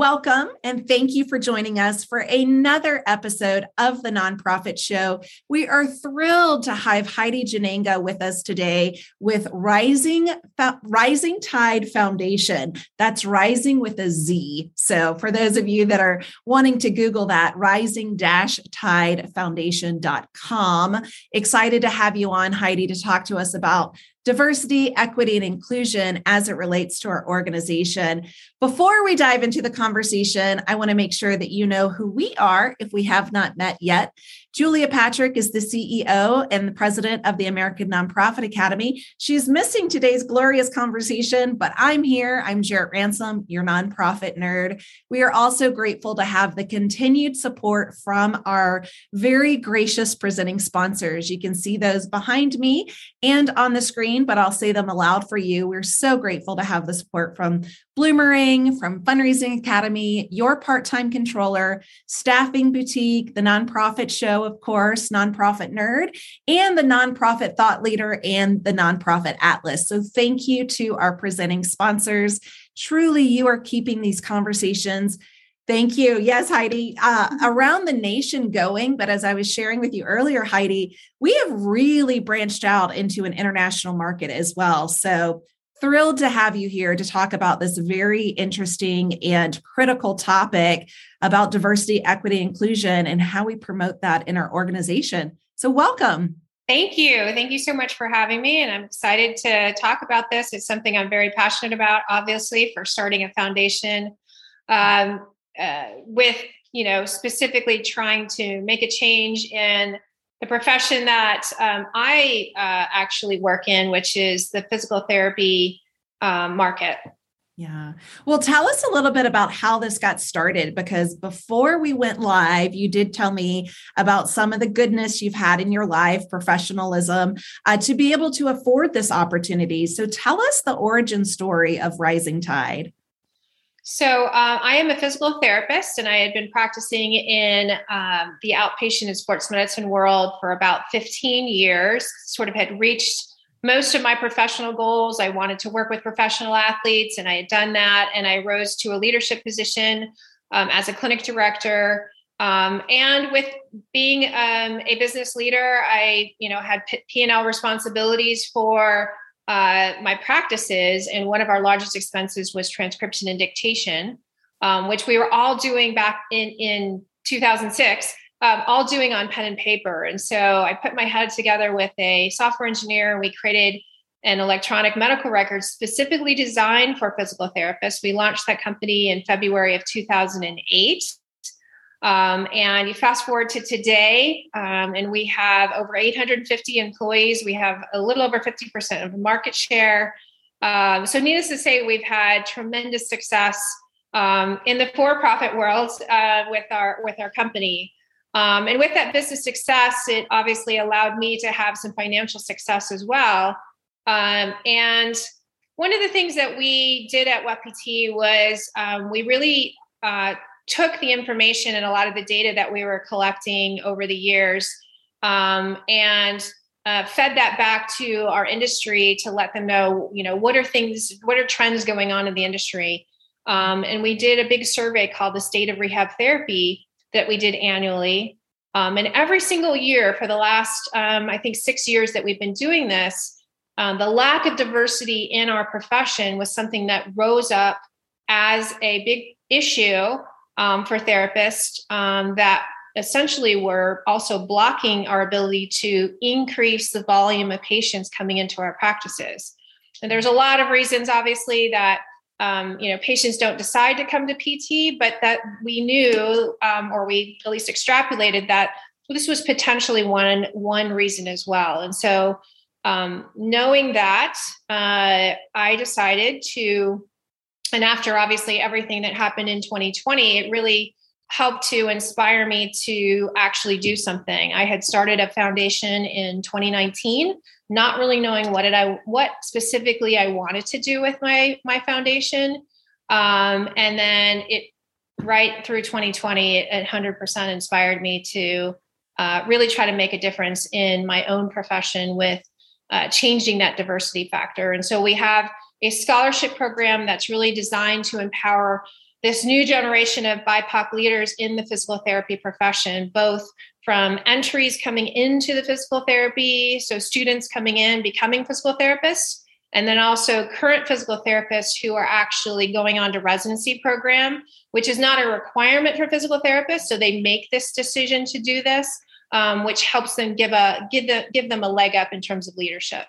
Welcome and thank you for joining us for another episode of the Nonprofit Show. We are thrilled to have Heidi Jannenga with us today with Rising Rizing Tide Foundation. That's rising with a Z. So for those of you that are wanting to Google that, rising-tidefoundation.com. Excited to have you on, Heidi, to talk to us about diversity, equity, and inclusion as it relates to our organization. Before we dive into the conversation, I want to make sure that you know who we are if we have not met yet. Julia Patrick is the CEO and the president of the American Nonprofit Academy. She's missing today's glorious conversation, but I'm here. I'm Jarrett Ransom, your nonprofit nerd. We are also grateful to have the continued support from our very gracious presenting sponsors. You can see those behind me and on the screen, but I'll say them aloud for you. We're so grateful to have the support from Bloomerang, from Fundraising Academy, your part time controller, Staffing Boutique, the nonprofit show, of course, Nonprofit Nerd, and the nonprofit thought leader and the nonprofit atlas. So, thank you to our presenting sponsors. Truly, you are keeping these conversations Thank you. Yes, Heidi, uh, around the nation going. But as I was sharing with you earlier, Heidi, we have really branched out into an international market as well. So thrilled to have you here to talk about this very interesting and critical topic about diversity, equity, inclusion, and how we promote that in our organization. So, welcome. Thank you. Thank you so much for having me. And I'm excited to talk about this. It's something I'm very passionate about, obviously, for starting a foundation um, uh, with, you know, specifically trying to make a change in the profession that um, I uh, actually work in, which is the physical therapy um, market. Yeah. Well, tell us a little bit about how this got started because before we went live, you did tell me about some of the goodness you've had in your life, professionalism, uh, to be able to afford this opportunity. So tell us the origin story of Rizing Tide. So, uh, I am a physical therapist, and I had been practicing in um, the outpatient and sports medicine world for about 15 years. Sort of had reached most of my professional goals. I wanted to work with professional athletes, and I had done that. And I rose to a leadership position um, as a clinic director. Um, and with being um, a business leader, I, you know, had P and L responsibilities for uh, my practices, and one of our largest expenses was transcription and dictation, um, which we were all doing back in in 2006, um, all doing on pen and paper. And so I put my head together with a software engineer, and we created an electronic medical record specifically designed for physical therapists. We launched that company in February of 2008. Um, and you fast forward to today, um, and we have over 850 employees. We have a little over 50% of the market share. Um, so, needless to say, we've had tremendous success um, in the for-profit world uh, with our with our company. Um, and with that business success, it obviously allowed me to have some financial success as well. Um, and one of the things that we did at WebPT was we really uh, took the information and a lot of the data that we were collecting over the years um, and uh, fed that back to our industry to let them know, you know, what are things, what are trends going on in the industry. Um, and we did a big survey called the State of Rehab Therapy that we did annually. Um, and every single year for the last, um, I think, six years that we've been doing this, um, the lack of diversity in our profession was something that rose up as a big issue um, for therapists um, that essentially were also blocking our ability to increase the volume of patients coming into our practices. And there's a lot of reasons, obviously, that um, you know patients don't decide to come to PT, but that we knew, um, or we at least extrapolated that this was potentially one one reason as well. And so, um, knowing that, uh, I decided to and after obviously everything that happened in 2020 it really helped to inspire me to actually do something. I had started a foundation in 2019 not really knowing what did i what specifically i wanted to do with my my foundation. Um, and then it right through 2020 it 100% inspired me to uh, really try to make a difference in my own profession with uh, changing that diversity factor. And so we have a scholarship program that's really designed to empower this new generation of BIPOC leaders in the physical therapy profession, both from entries coming into the physical therapy, so students coming in, becoming physical therapists, and then also current physical therapists who are actually going on to residency program, which is not a requirement for physical therapists. So they make this decision to do this, um, which helps them give a give the give them a leg up in terms of leadership.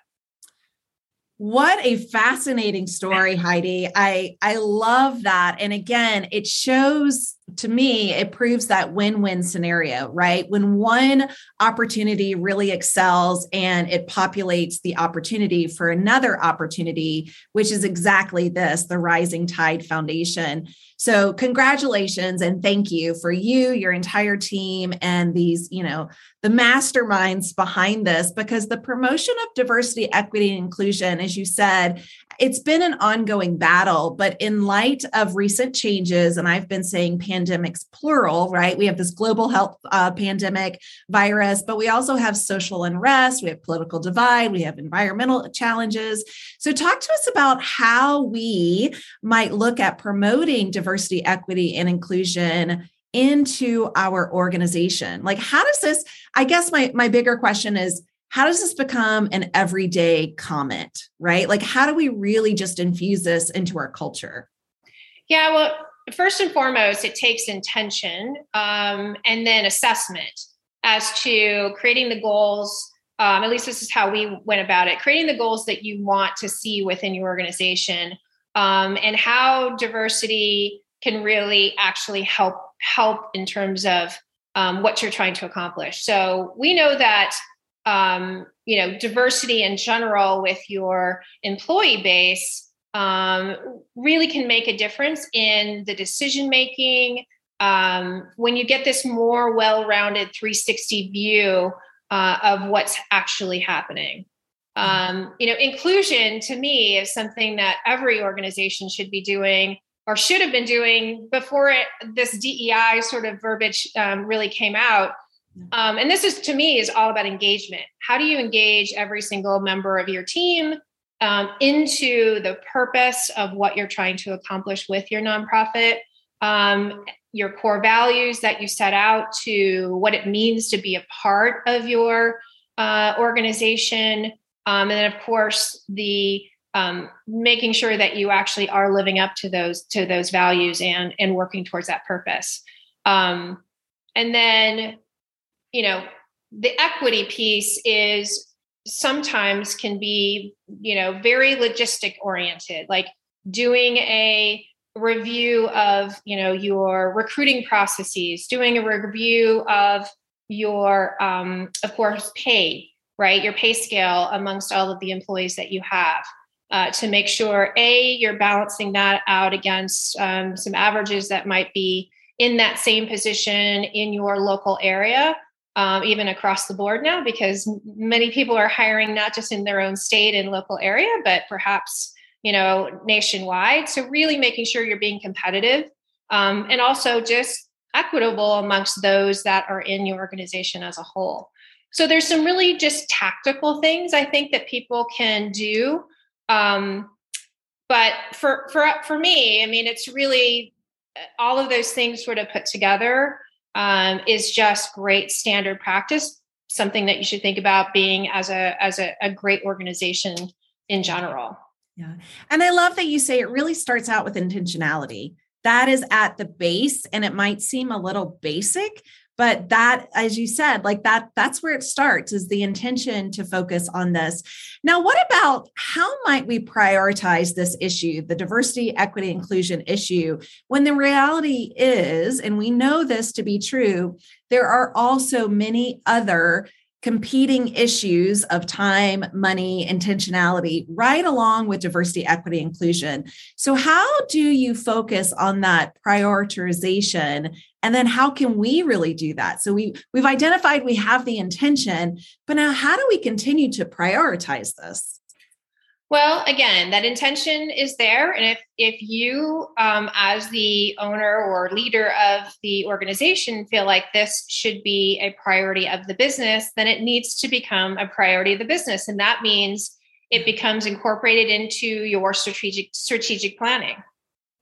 What a fascinating story, Heidi. I I love that. And again, it shows to me it proves that win-win scenario, right? When one opportunity really excels and it populates the opportunity for another opportunity, which is exactly this, the Rizing Tide Foundation. So, congratulations and thank you for you, your entire team, and these, you know, the masterminds behind this because the promotion of diversity, equity, and inclusion, as you said, it's been an ongoing battle. But in light of recent changes, and I've been saying pandemics plural, right? We have this global health uh, pandemic virus, but we also have social unrest, we have political divide, we have environmental challenges. So, talk to us about how we might look at promoting diversity equity, and inclusion into our organization? Like, how does this? I guess my my bigger question is how does this become an everyday comment, right? Like, how do we really just infuse this into our culture? Yeah, well, first and foremost, it takes intention um, and then assessment as to creating the goals. Um, at least this is how we went about it creating the goals that you want to see within your organization um, and how diversity can really actually help help in terms of um, what you're trying to accomplish. So we know that um, you know diversity in general with your employee base um, really can make a difference in the decision making. Um, when you get this more well-rounded 360 view uh, of what's actually happening. Um, you know, inclusion to me is something that every organization should be doing or should have been doing before it, this DEI sort of verbiage um, really came out. Um, and this is to me is all about engagement. How do you engage every single member of your team um, into the purpose of what you're trying to accomplish with your nonprofit? Um, your core values that you set out to what it means to be a part of your uh, organization um, and then, of course, the um, making sure that you actually are living up to those to those values and and working towards that purpose. Um, and then, you know, the equity piece is sometimes can be you know very logistic oriented, like doing a review of you know your recruiting processes, doing a review of your um, of course pay right? Your pay scale amongst all of the employees that you have. Uh, to make sure a you're balancing that out against um, some averages that might be in that same position in your local area um, even across the board now because many people are hiring not just in their own state and local area but perhaps you know nationwide so really making sure you're being competitive um, and also just equitable amongst those that are in your organization as a whole so there's some really just tactical things I think that people can do. Um, but for for for me, I mean, it's really uh, all of those things sort of put together um, is just great standard practice. Something that you should think about being as a as a, a great organization in general. Yeah, and I love that you say it really starts out with intentionality that is at the base and it might seem a little basic but that as you said like that that's where it starts is the intention to focus on this. Now what about how might we prioritize this issue the diversity equity inclusion issue when the reality is and we know this to be true there are also many other competing issues of time, money, intentionality, right along with diversity, equity, inclusion. So, how do you focus on that prioritization? And then how can we really do that? So we we've identified we have the intention, but now how do we continue to prioritize this? Well, again, that intention is there, and if if you, um, as the owner or leader of the organization, feel like this should be a priority of the business, then it needs to become a priority of the business, and that means it becomes incorporated into your strategic strategic planning.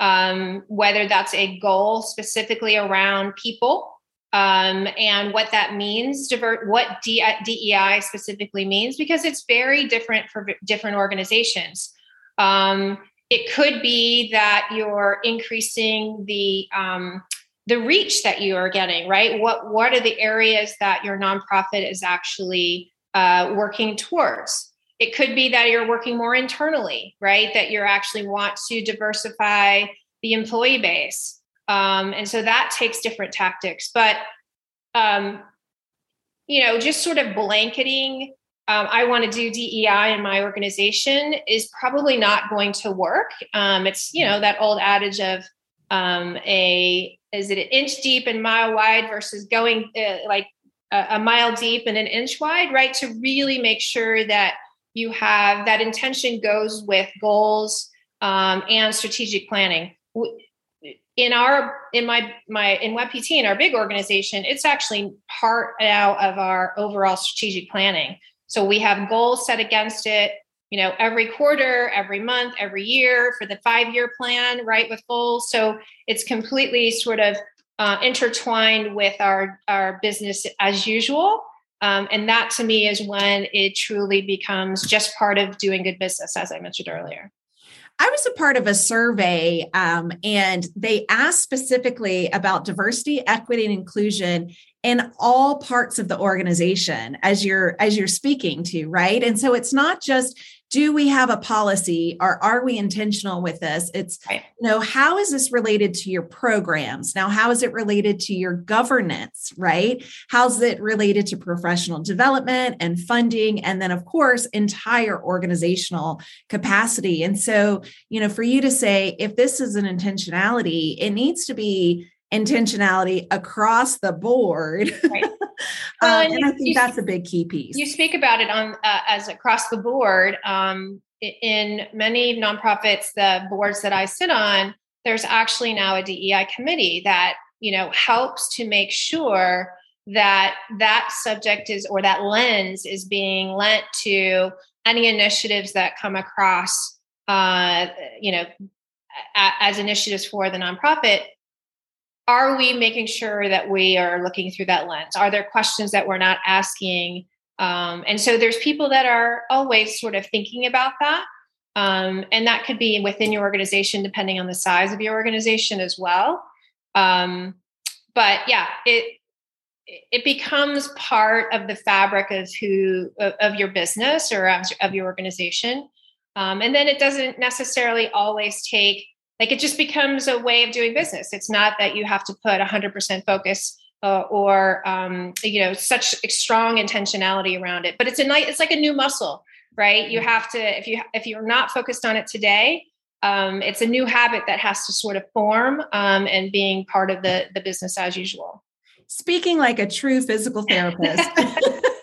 um, whether that's a goal specifically around people um, and what that means, divert, what DEI specifically means, because it's very different for different organizations. Um, it could be that you're increasing the um, the reach that you are getting, right? What what are the areas that your nonprofit is actually uh, working towards? It could be that you're working more internally, right? That you actually want to diversify the employee base. Um, and so that takes different tactics. But, um, you know, just sort of blanketing, um, I want to do DEI in my organization is probably not going to work. Um, it's, you know, that old adage of um, a, is it an inch deep and mile wide versus going uh, like a, a mile deep and an inch wide, right? To really make sure that you have that intention goes with goals um, and strategic planning in our in my my in WebPT in our big organization, it's actually part now of our overall strategic planning. So we have goals set against it, you know, every quarter, every month, every year for the five year plan, right? With goals. So it's completely sort of uh, intertwined with our our business as usual. Um, and that to me is when it truly becomes just part of doing good business, as I mentioned earlier. I was a part of a survey um, and they asked specifically about diversity, equity, and inclusion in all parts of the organization as you're as you're speaking to, right? And so it's not just do we have a policy or are we intentional with this it's right. you know how is this related to your programs now how is it related to your governance right how's it related to professional development and funding and then of course entire organizational capacity and so you know for you to say if this is an intentionality it needs to be intentionality across the board. Right. Well, um, and, I think that's a big key piece. You speak about it on uh, as across the board. Um, in many nonprofits, the boards that I sit on, there's actually now a DEI committee that you know helps to make sure that that subject is or that lens is being lent to any initiatives that come across uh, you know as initiatives for the nonprofit are we making sure that we are looking through that lens? Are there questions that we're not asking? Um, and so there's people that are always sort of thinking about that. Um, and that could be within your organization, depending on the size of your organization as well. Um, but yeah, it it becomes part of the fabric of who of your business or of, your organization. Um, and then it doesn't necessarily always take like it just becomes a way of doing business. It's not that you have to put 100% focus uh, or um, you know such strong intentionality around it but it's a night. it's like a new muscle right? You have to if you if you're not focused on it today um, it's a new habit that has to sort of form um, and being part of the the business as usual. Speaking like a true physical therapist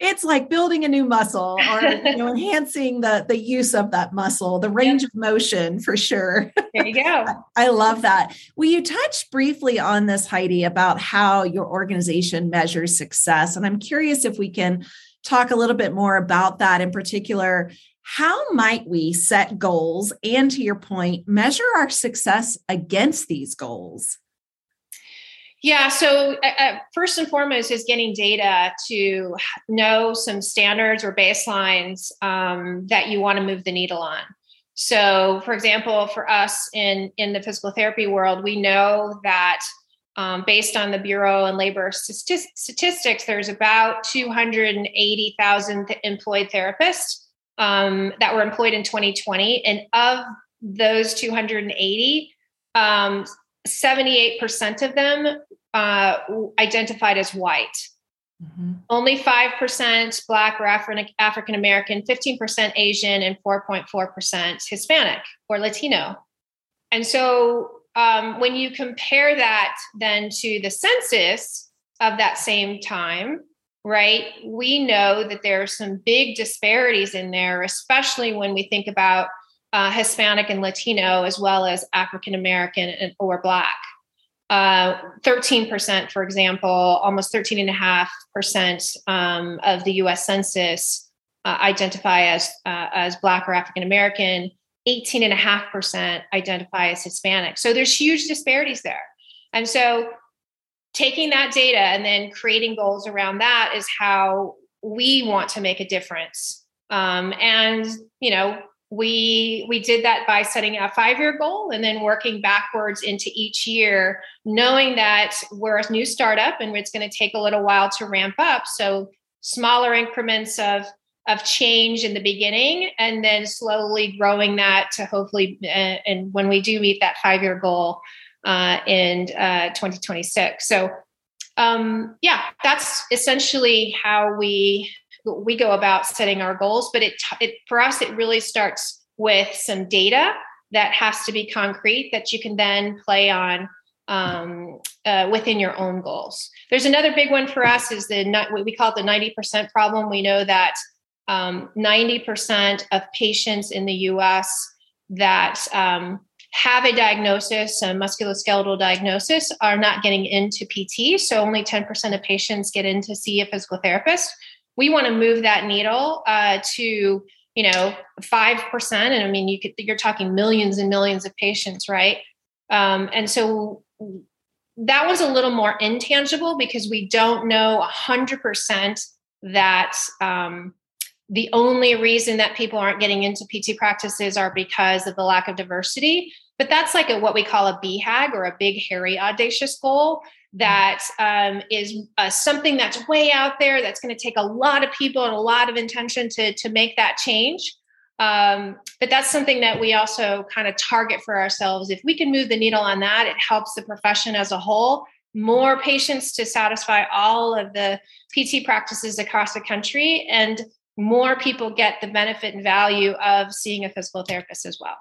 it's like building a new muscle or you know enhancing the the use of that muscle the range yep. of motion for sure. There you go. I love that. Will you touch briefly on this heidi about how your organization measures success and i'm curious if we can talk a little bit more about that in particular. How might we set goals and to your point measure our success against these goals yeah. So, uh, uh, first and foremost is getting data to know some standards or baselines um, that you want to move the needle on. So, for example, for us in in the physical therapy world, we know that um, based on the Bureau and Labor statistics, there's about 280,000 employed therapists um, that were employed in 2020, and of those 280, um, 78% of them uh, identified as white. Mm-hmm. Only 5% Black or Afri- African American, 15% Asian, and 4.4% Hispanic or Latino. And so um, when you compare that then to the census of that same time, right, we know that there are some big disparities in there, especially when we think about uh, Hispanic and Latino, as well as African American or Black. Uh, 13%, for example, almost 13.5% um, of the US Census uh, identify as, uh, as Black or African American. 18.5% identify as Hispanic. So there's huge disparities there. And so taking that data and then creating goals around that is how we want to make a difference. Um, and, you know, we we did that by setting a five year goal and then working backwards into each year knowing that we're a new startup and it's going to take a little while to ramp up. So smaller increments of of change in the beginning and then slowly growing that to hopefully uh, and when we do meet that five year goal uh, in uh, 2026 so um, yeah that's essentially how we we go about setting our goals but it, it for us it really starts with some data that has to be concrete that you can then play on um, uh, within your own goals there's another big one for us is the what we call it the 90% problem we know that um, 90% of patients in the us that um, have a diagnosis, a musculoskeletal diagnosis, are not getting into PT. So only 10% of patients get in to see a physical therapist we want to move that needle uh, to you know 5% and i mean you could you're talking millions and millions of patients right? Um, and so that was a little more intangible because we don't know 100% that um, the only reason that people aren't getting into pt practices are because of the lack of diversity. But that's like a, what we call a BHAG or a big hairy audacious goal that um, is uh, something that's way out there that's going to take a lot of people and a lot of intention to to make that change. Um, but that's something that we also kind of target for ourselves. If we can move the needle on that it helps the profession as a whole. More patients to satisfy all of the pt practices across the country and more people get the benefit and value of seeing a physical therapist as well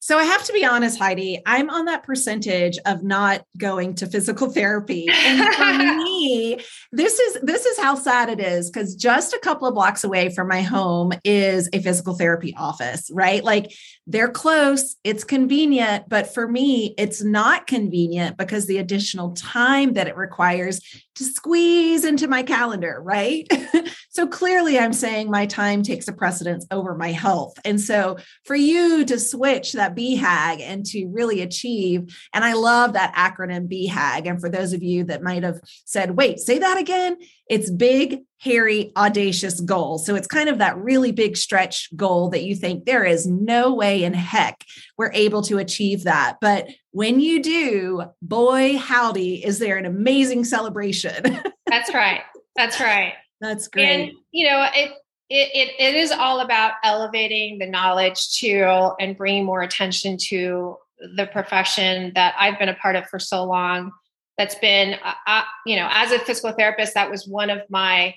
so I have to be honest, Heidi, I'm on that percentage of not going to physical therapy. And for me, this is this is how sad it is because just a couple of blocks away from my home is a physical therapy office, right? Like they're close, it's convenient, but for me, it's not convenient because the additional time that it requires to squeeze into my calendar, right? so clearly I'm saying my time takes a precedence over my health. And so for you to switch that BHAG and to really achieve, and I love that acronym BHAG. And for those of you that might have said, wait, say that again, it's big, hairy, audacious goal. So it's kind of that really big stretch goal that you think there is no way in heck we're able to achieve that. But when you do, boy, howdy, is there an amazing celebration. That's right. That's right. That's great. And, you know, it, it, it, it is all about elevating the knowledge to and bringing more attention to the profession that I've been a part of for so long that's been uh, uh, you know as a physical therapist that was one of my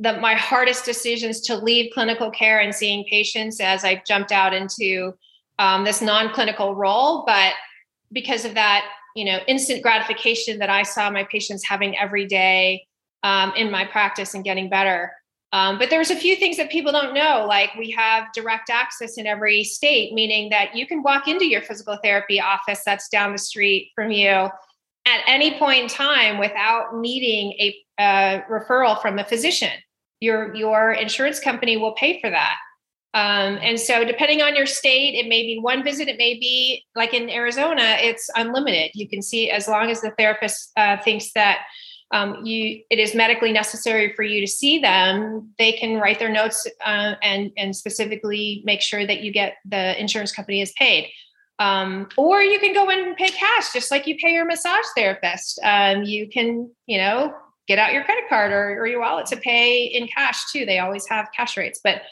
the my hardest decisions to leave clinical care and seeing patients as i jumped out into um, this non-clinical role. But because of that you know instant gratification that i saw my patients having every day um, in my practice and getting better. Um, but there's a few things that people don't know like we have direct access in every state meaning that you can walk into your physical therapy office that's down the street from you at any point in time without needing a referral from a physician. Your your insurance company will pay for that. Um, and so, depending on your state, it may be one visit. It may be like in Arizona, it's unlimited. You can see as long as the therapist uh, thinks that um, you it is medically necessary for you to see them. They can write their notes uh, and and specifically make sure that you get the insurance company is paid. Um, or you can go in and pay cash, just like you pay your massage therapist. Um, you can, you know, get out your credit card or, or your wallet to pay in cash too. They always have cash rates, but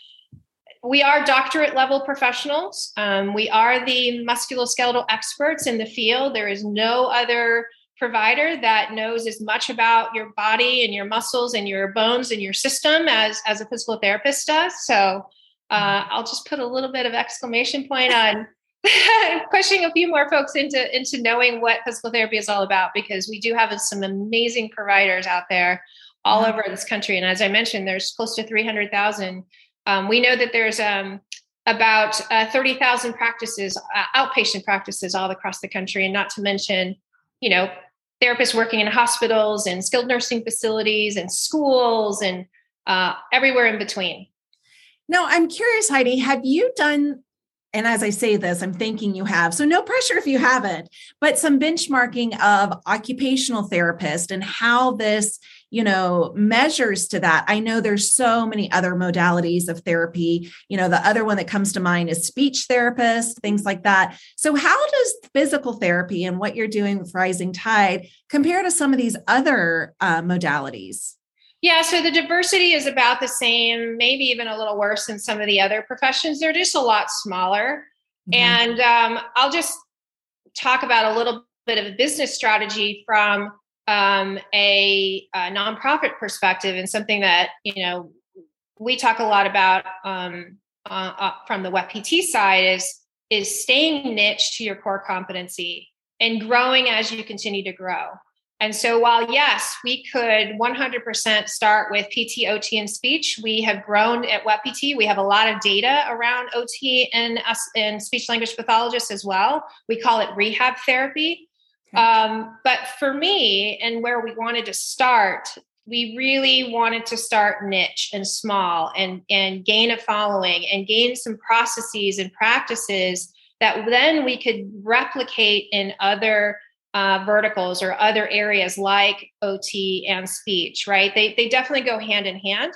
we are doctorate level professionals. Um, we are the musculoskeletal experts in the field. There is no other provider that knows as much about your body and your muscles and your bones and your system as as a physical therapist does. So uh, I'll just put a little bit of exclamation point on pushing a few more folks into into knowing what physical therapy is all about because we do have some amazing providers out there all mm-hmm. over this country. And as i mentioned there's close to 300000 um, we know that there's um, about uh, 30000 practices uh, outpatient practices all across the country. And not to mention you know therapists working in hospitals and skilled nursing facilities and schools and uh, everywhere in between. Now i'm curious heidi have you done and as I say this, I'm thinking you have. So no pressure if you haven't, but some benchmarking of occupational therapist and how this, you know, measures to that. I know there's so many other modalities of therapy. You know, the other one that comes to mind is speech therapist, things like that. So how does physical therapy and what you're doing with Rizing Tide compare to some of these other uh, modalities? Yeah, so the diversity is about the same, maybe even a little worse than some of the other professions. They're just a lot smaller. Mm-hmm. And um, I'll just talk about a little bit of a business strategy from um, a, a, nonprofit perspective and something that, you know, we talk a lot about um, uh, uh, from the WebPT side is, is staying niche to your core competency and growing as you continue to grow. And so, while yes, we could 100% start with PT, OT, and speech, we have grown at WebPT. We have a lot of data around OT and us and speech language pathologists as well. We call it rehab therapy. Okay. Um, but for me, and where we wanted to start, we really wanted to start niche and small and and gain a following and gain some processes and practices that then we could replicate in other uh, verticals or other areas like OT and speech, right? They, they definitely go hand in hand.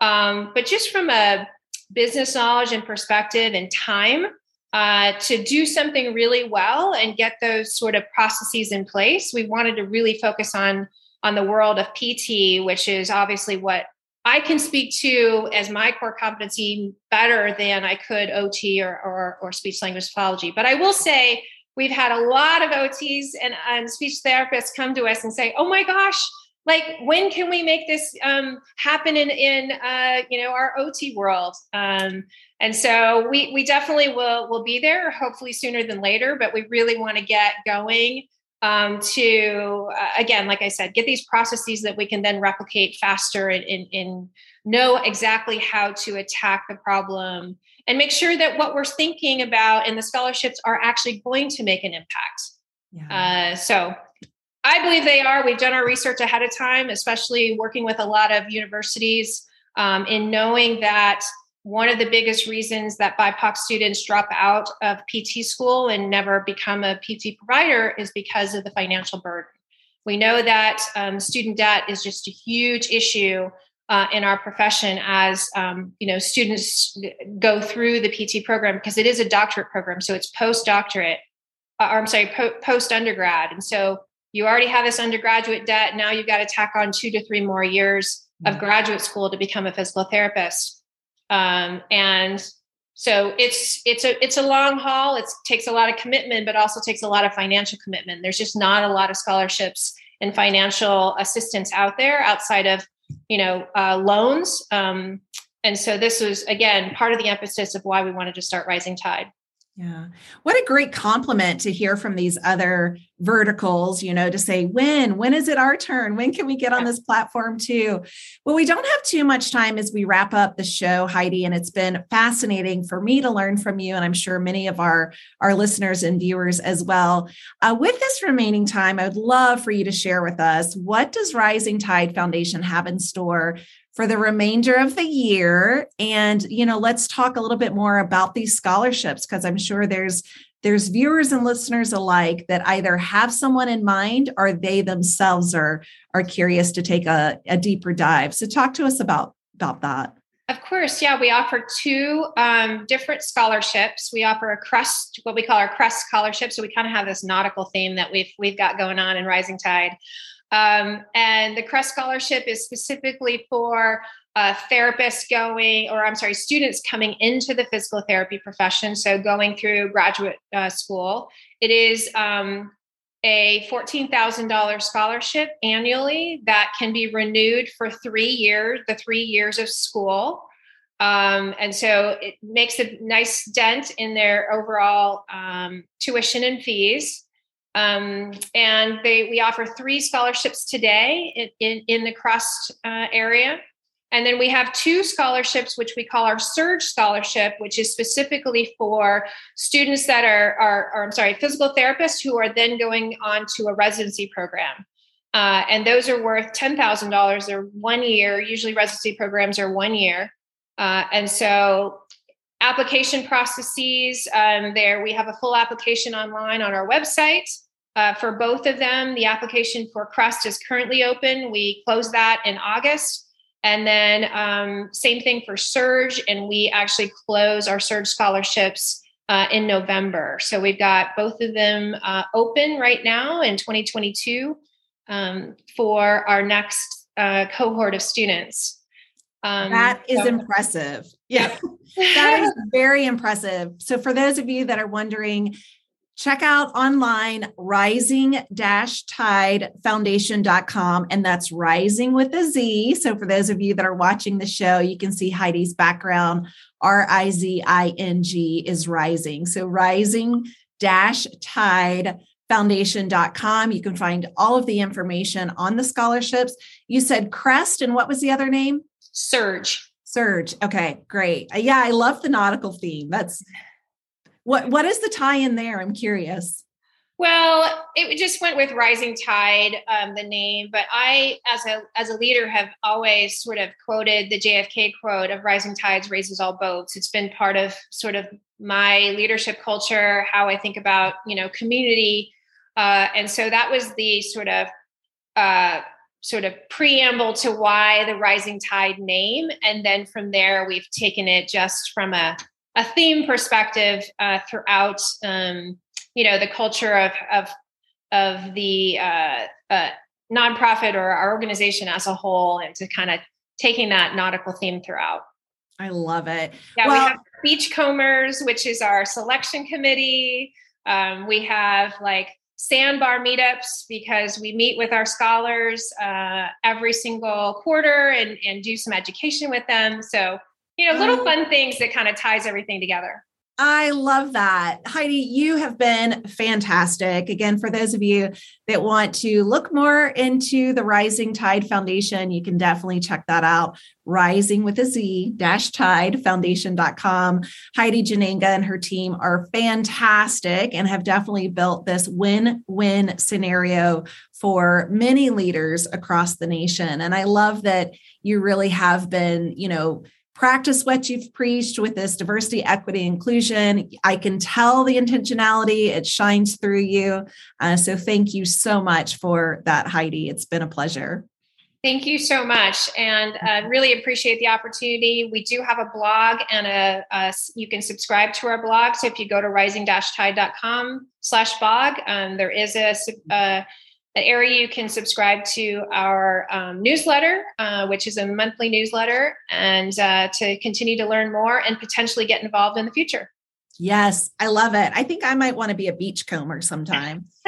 Um, but just from a business knowledge and perspective and time, uh, to do something really well and get those sort of processes in place, we wanted to really focus on on the world of PT, which is obviously what I can speak to as my core competency better than I could OT or, or, or speech language pathology. But I will say we've had a lot of OTs and, and speech therapists come to us and say, "Oh my gosh, like when can we make this um, happen in in uh, you know our OT world?" Um, and so we we definitely will will be there, hopefully sooner than later. But we really want to get going um, to uh, again, like I said, get these processes that we can then replicate faster and, and, and know exactly how to attack the problem and make sure that what we're thinking about in the scholarships are actually going to make an impact. Yeah. Uh, so I believe they are. We've done our research ahead of time, especially working with a lot of universities um, in knowing that one of the biggest reasons that BIPOC students drop out of PT school and never become a PT provider is because of the financial burden. We know that um, student debt is just a huge issue uh, in our profession as um, you know students go through the PT program because it is a doctorate program, so it's post doctorate, uh, or I'm sorry, po- post undergrad, and so you already have this undergraduate debt. Now you've got to tack on two to three more years of mm-hmm. graduate school to become a physical therapist, um, and so it's it's a it's a long haul. It takes a lot of commitment, but also takes a lot of financial commitment. There's just not a lot of scholarships and financial assistance out there outside of you know, uh, loans. Um, and so this was again part of the emphasis of why we wanted to start Rizing Tide. Yeah. What a great compliment to hear from these other verticals, you know, to say, when, when is it our turn? When can we get on this platform too? Well, we don't have too much time as we wrap up the show, Heidi, and it's been fascinating for me to learn from you. And I'm sure many of our, our listeners and viewers as well. Uh, with this remaining time, I would love for you to share with us what does Rizing Tide Foundation have in store for the remainder of the year and you know let's talk a little bit more about these scholarships because i'm sure there's there's viewers and listeners alike that either have someone in mind or they themselves are are curious to take a, a deeper dive so talk to us about about that of course, yeah. We offer two um, different scholarships. We offer a crest, what we call our crest scholarship. So we kind of have this nautical theme that we've we've got going on in Rizing Tide. Um, and the Crest Scholarship is specifically for uh, therapists going, or I'm sorry, students coming into the physical therapy profession. So going through graduate uh, school. It is um, a $14,000 scholarship annually that can be renewed for three years, the three years of school. Um, and so it makes a nice dent in their overall um, tuition and fees. Um, and they, we offer three scholarships today in, in, in the crust uh, area. And then we have two scholarships, which we call our Surge Scholarship, which is specifically for students that are, are, are I'm sorry, physical therapists who are then going on to a residency program. Uh, and those are worth $10,000. They're one year. Usually residency programs are one year. Uh, and so application processes. Um, there, we have a full application online on our website. Uh, for both of them, the application for Crest is currently open. We closed that in August. And then, um, same thing for Surge, and we actually close our Surge scholarships uh, in November. So we've got both of them uh, open right now in 2022 um, for our next uh, cohort of students. Um, that is so, impressive. Yeah, that is very impressive. So, for those of you that are wondering, check out online rising-tide and that's rising with a z. So for those of you that are watching the show you can see heidi's background. R-i-z-i-n-g is rising. So rising-tide foundation.com you can find all of the information on the scholarships. You said crest and what was the other name? Surge. Surge. Okay great. Yeah i love the nautical theme. That's what what is the tie in there? I'm curious. Well, it just went with Rizing Tide, um, the name. But I, as a as a leader, have always sort of quoted the JFK quote of "Rising tides raises all boats." It's been part of sort of my leadership culture, how I think about you know community, uh, and so that was the sort of uh, sort of preamble to why the Rizing Tide name, and then from there we've taken it just from a a theme perspective uh, throughout um, you know the culture of of of the uh, uh, nonprofit or our organization as a whole and to kind of taking that nautical theme throughout. I love it. Yeah well, we have beachcombers which is our selection committee. Um, we have like sandbar meetups because we meet with our scholars uh, every single quarter and, and do some education with them. So you know, little fun things that kind of ties everything together. I love that. Heidi, you have been fantastic. Again, for those of you that want to look more into the Rizing Tide Foundation, you can definitely check that out. Rising with a Z dash tide foundation.com. Heidi Jannenga and her team are fantastic and have definitely built this win win scenario for many leaders across the nation. And I love that you really have been, you know, practice what you've preached with this diversity, equity, inclusion. I can tell the intentionality, it shines through you. Uh, so thank you so much for that, Heidi. It's been a pleasure. Thank you so much, and uh, really appreciate the opportunity. We do have a blog, and a, a, you can subscribe to our blog. So if you go to rising-tide.com slash blog, um, there is a, a an area you can subscribe to our um, newsletter, uh, which is a monthly newsletter, and uh, to continue to learn more and potentially get involved in the future. Yes, I love it. I think I might want to be a beachcomber sometime.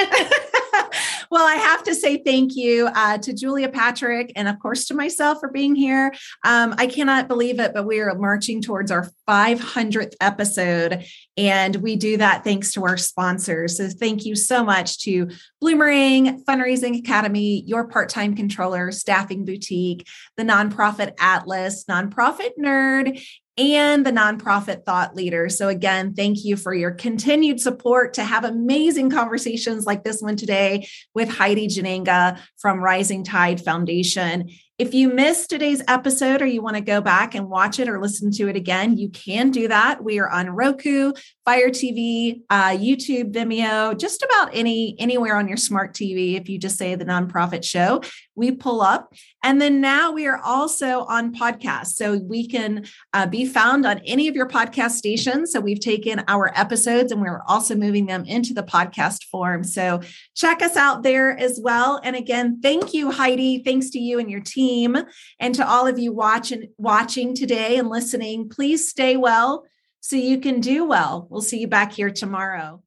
well, I have to say thank you uh, to Julia Patrick and, of course, to myself for being here. Um, I cannot believe it, but we are marching towards our 500th episode. And we do that thanks to our sponsors. So thank you so much to Bloomerang, Fundraising Academy, Your Part Time Controller, Staffing Boutique, the Nonprofit Atlas, Nonprofit Nerd, and the nonprofit thought leader. So, again, thank you for your continued support to have amazing conversations like this one today with Heidi Jannenga from Rizing Tide Foundation. If you missed today's episode or you want to go back and watch it or listen to it again, you can do that. We are on Roku, Fire TV, uh, YouTube, Vimeo, just about any anywhere on your smart TV. If you just say the nonprofit show, we pull up. And then now we are also on podcasts, so we can uh, be found on any of your podcast stations. So we've taken our episodes and we're also moving them into the podcast form. So check us out there as well. And again, thank you, Heidi. Thanks to you and your team team and to all of you watching watching today and listening. Please stay well so you can do well. We'll see you back here tomorrow.